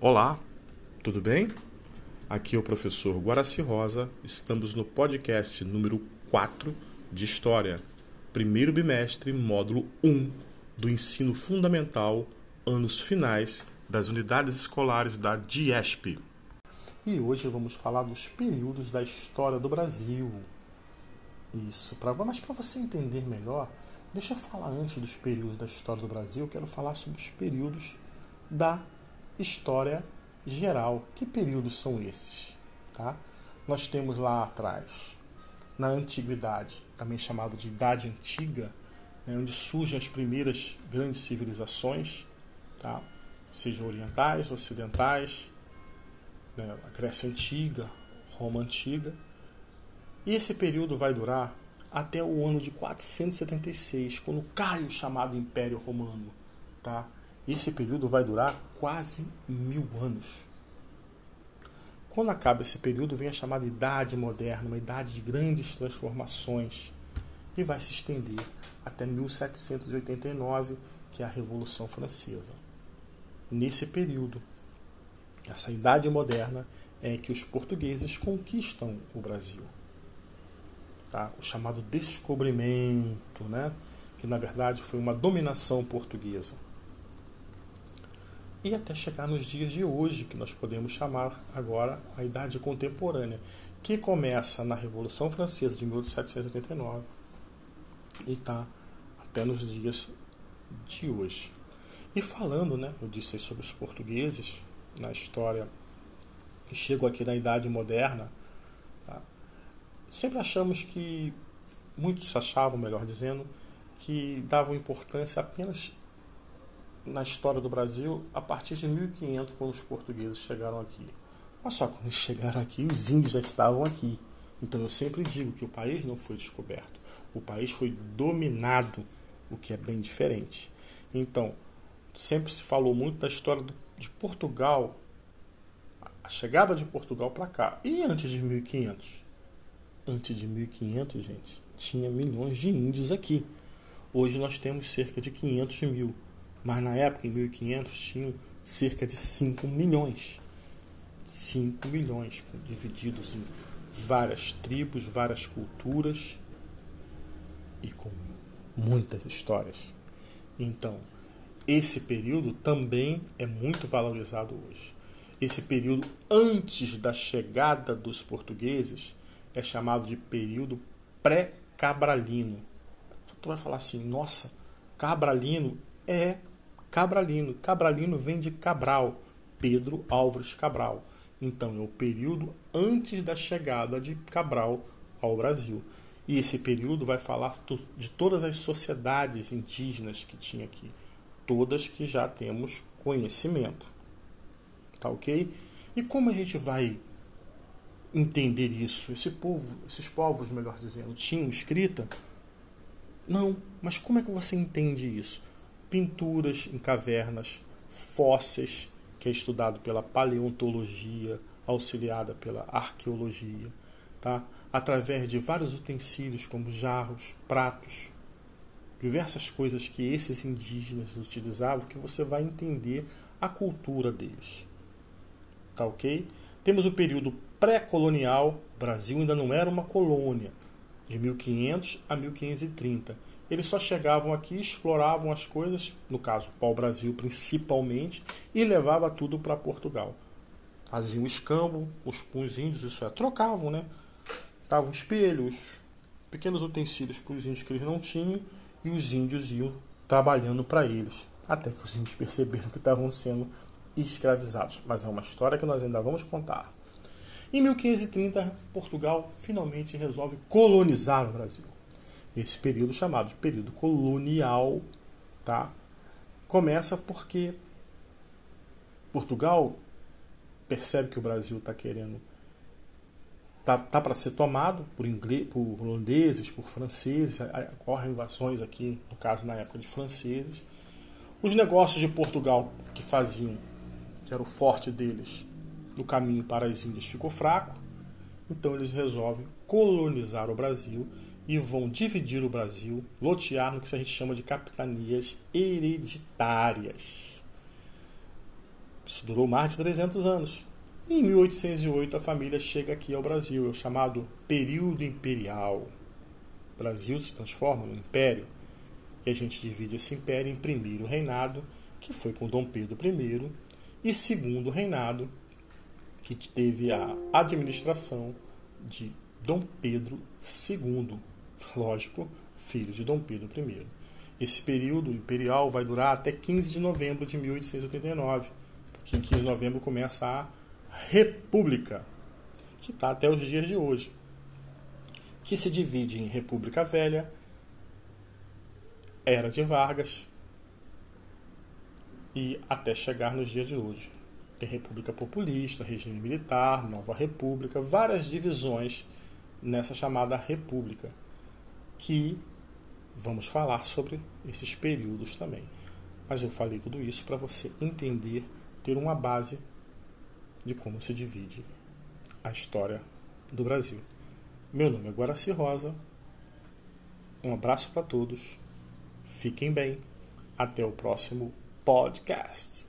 Olá, tudo bem? Aqui é o professor Guaraci Rosa. Estamos no podcast número 4 de História, primeiro bimestre, módulo 1 do ensino fundamental, anos finais das unidades escolares da DIESP. E hoje vamos falar dos períodos da história do Brasil. Isso, pra, mas para você entender melhor, deixa eu falar antes dos períodos da história do Brasil, eu quero falar sobre os períodos da história geral. Que períodos são esses? Tá? Nós temos lá atrás, na antiguidade, também chamado de Idade Antiga, né, onde surgem as primeiras grandes civilizações, tá? sejam orientais, ocidentais, né, a Grécia Antiga, Roma Antiga. E esse período vai durar até o ano de 476, quando cai o chamado Império Romano. Tá? Esse período vai durar quase mil anos. Quando acaba esse período, vem a chamada Idade Moderna, uma idade de grandes transformações, e vai se estender até 1789, que é a Revolução Francesa. Nesse período, essa Idade Moderna, é que os portugueses conquistam o Brasil. Tá? O chamado descobrimento, né? que na verdade foi uma dominação portuguesa e até chegar nos dias de hoje, que nós podemos chamar agora a Idade Contemporânea, que começa na Revolução Francesa de 1789 e está até nos dias de hoje. E falando, né, eu disse sobre os portugueses na história e chego aqui na Idade Moderna, tá? sempre achamos que, muitos achavam, melhor dizendo, que davam importância apenas na história do Brasil a partir de 1500, quando os portugueses chegaram aqui. Mas só quando eles chegaram aqui, os índios já estavam aqui. Então eu sempre digo que o país não foi descoberto, o país foi dominado, o que é bem diferente. Então, sempre se falou muito da história de Portugal, a chegada de Portugal para cá. E antes de 1500? Antes de 1500, gente, tinha milhões de índios aqui. Hoje nós temos cerca de 500 mil mas na época, em 1500, tinham cerca de 5 milhões. 5 milhões, divididos em várias tribos, várias culturas e com muitas histórias. Então, esse período também é muito valorizado hoje. Esse período antes da chegada dos portugueses é chamado de período pré-cabralino. Tu vai falar assim: nossa, cabralino é Cabralino. Cabralino vem de Cabral, Pedro Álvares Cabral. Então é o período antes da chegada de Cabral ao Brasil. E esse período vai falar de todas as sociedades indígenas que tinha aqui, todas que já temos conhecimento. Tá ok? E como a gente vai entender isso? Esse povo, esses povos, melhor dizendo, tinham escrita? Não, mas como é que você entende isso? Pinturas em cavernas, fósseis, que é estudado pela paleontologia, auxiliada pela arqueologia, tá? através de vários utensílios como jarros, pratos, diversas coisas que esses indígenas utilizavam, que você vai entender a cultura deles. Tá ok? Temos o período pré-colonial, Brasil ainda não era uma colônia, de 1500 a 1530 eles só chegavam aqui, exploravam as coisas, no caso, pau-brasil principalmente, e levava tudo para Portugal. Faziam escambo, os, os índios, isso é, trocavam, né? Estavam espelhos, pequenos utensílios para os índios que eles não tinham, e os índios iam trabalhando para eles, até que os índios perceberam que estavam sendo escravizados. Mas é uma história que nós ainda vamos contar. Em 1530, Portugal finalmente resolve colonizar o Brasil esse período chamado de período colonial, tá? Começa porque Portugal percebe que o Brasil está querendo tá, tá para ser tomado por, inglês, por holandeses, por franceses, ocorrem invasões aqui, no caso na época de franceses. Os negócios de Portugal que faziam, que era o forte deles, no caminho para as Índias ficou fraco, então eles resolvem colonizar o Brasil e vão dividir o Brasil, lotear no que a gente chama de capitanias hereditárias. Isso durou mais de 300 anos. Em 1808, a família chega aqui ao Brasil, é o chamado período imperial. O Brasil se transforma num império. E a gente divide esse império em primeiro reinado, que foi com Dom Pedro I, e segundo reinado, que teve a administração de Dom Pedro II, lógico, filho de Dom Pedro I. Esse período imperial vai durar até 15 de novembro de 1889, porque em 15 de novembro começa a República, que está até os dias de hoje, que se divide em República Velha, Era de Vargas e até chegar nos dias de hoje. Tem República Populista, regime militar, Nova República, várias divisões nessa chamada República, que vamos falar sobre esses períodos também. Mas eu falei tudo isso para você entender, ter uma base de como se divide a história do Brasil. Meu nome é Guaraci Rosa. Um abraço para todos. Fiquem bem. Até o próximo podcast.